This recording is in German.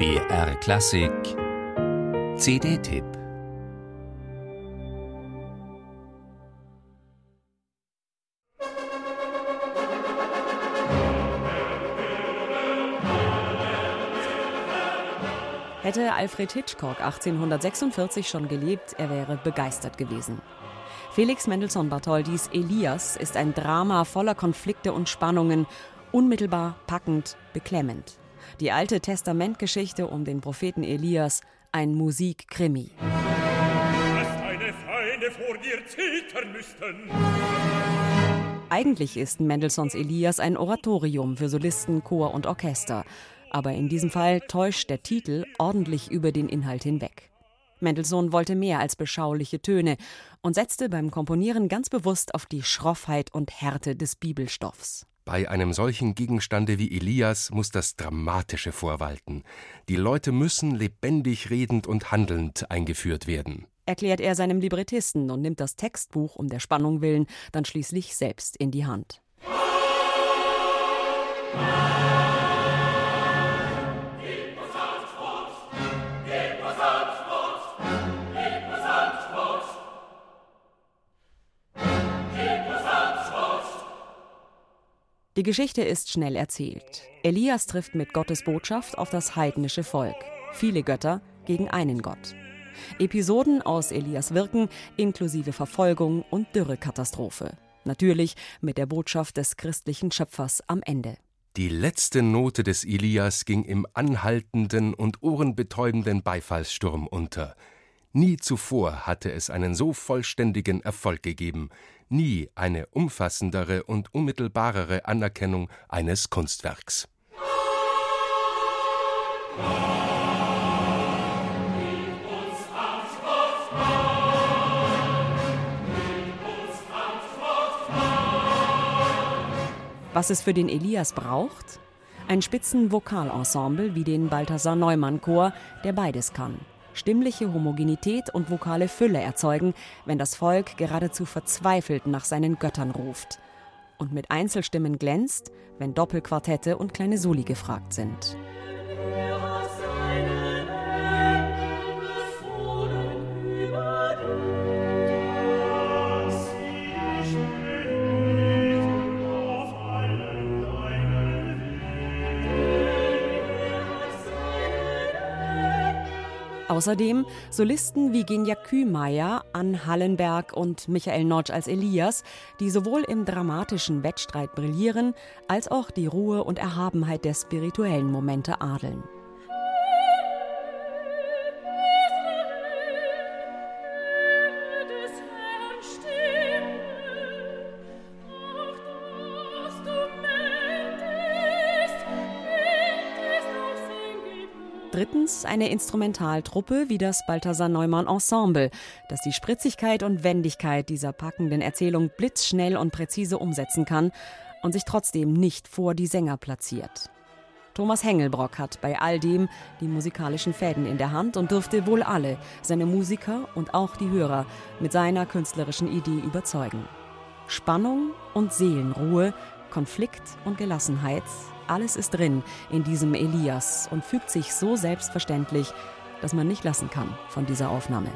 BR Klassik CD-Tipp Hätte Alfred Hitchcock 1846 schon gelebt, er wäre begeistert gewesen. Felix Mendelssohn Bartholdis Elias ist ein Drama voller Konflikte und Spannungen, unmittelbar packend, beklemmend. Die alte Testamentgeschichte um den Propheten Elias, ein Musikkrimi. Eigentlich ist Mendelssohns Elias ein Oratorium für Solisten, Chor und Orchester. Aber in diesem Fall täuscht der Titel ordentlich über den Inhalt hinweg. Mendelssohn wollte mehr als beschauliche Töne und setzte beim Komponieren ganz bewusst auf die Schroffheit und Härte des Bibelstoffs. Bei einem solchen Gegenstande wie Elias muss das Dramatische vorwalten. Die Leute müssen lebendig redend und handelnd eingeführt werden. Erklärt er seinem Librettisten und nimmt das Textbuch um der Spannung willen dann schließlich selbst in die Hand. Die Geschichte ist schnell erzählt. Elias trifft mit Gottes Botschaft auf das heidnische Volk. Viele Götter gegen einen Gott. Episoden aus Elias Wirken inklusive Verfolgung und Dürrekatastrophe. Natürlich mit der Botschaft des christlichen Schöpfers am Ende. Die letzte Note des Elias ging im anhaltenden und ohrenbetäubenden Beifallssturm unter. Nie zuvor hatte es einen so vollständigen Erfolg gegeben, nie eine umfassendere und unmittelbarere Anerkennung eines Kunstwerks. Was es für den Elias braucht? Ein Spitzenvokalensemble wie den Balthasar Neumann Chor, der beides kann stimmliche Homogenität und vokale Fülle erzeugen, wenn das Volk geradezu verzweifelt nach seinen Göttern ruft. Und mit Einzelstimmen glänzt, wenn Doppelquartette und kleine Soli gefragt sind. Außerdem Solisten wie Genja Kühmeier, Ann Hallenberg und Michael Notsch als Elias, die sowohl im dramatischen Wettstreit brillieren, als auch die Ruhe und Erhabenheit der spirituellen Momente adeln. Drittens eine Instrumentaltruppe wie das Balthasar Neumann Ensemble, das die Spritzigkeit und Wendigkeit dieser packenden Erzählung blitzschnell und präzise umsetzen kann und sich trotzdem nicht vor die Sänger platziert. Thomas Hengelbrock hat bei all dem die musikalischen Fäden in der Hand und dürfte wohl alle, seine Musiker und auch die Hörer, mit seiner künstlerischen Idee überzeugen. Spannung und Seelenruhe, Konflikt und Gelassenheit, alles ist drin in diesem Elias und fügt sich so selbstverständlich, dass man nicht lassen kann von dieser Aufnahme.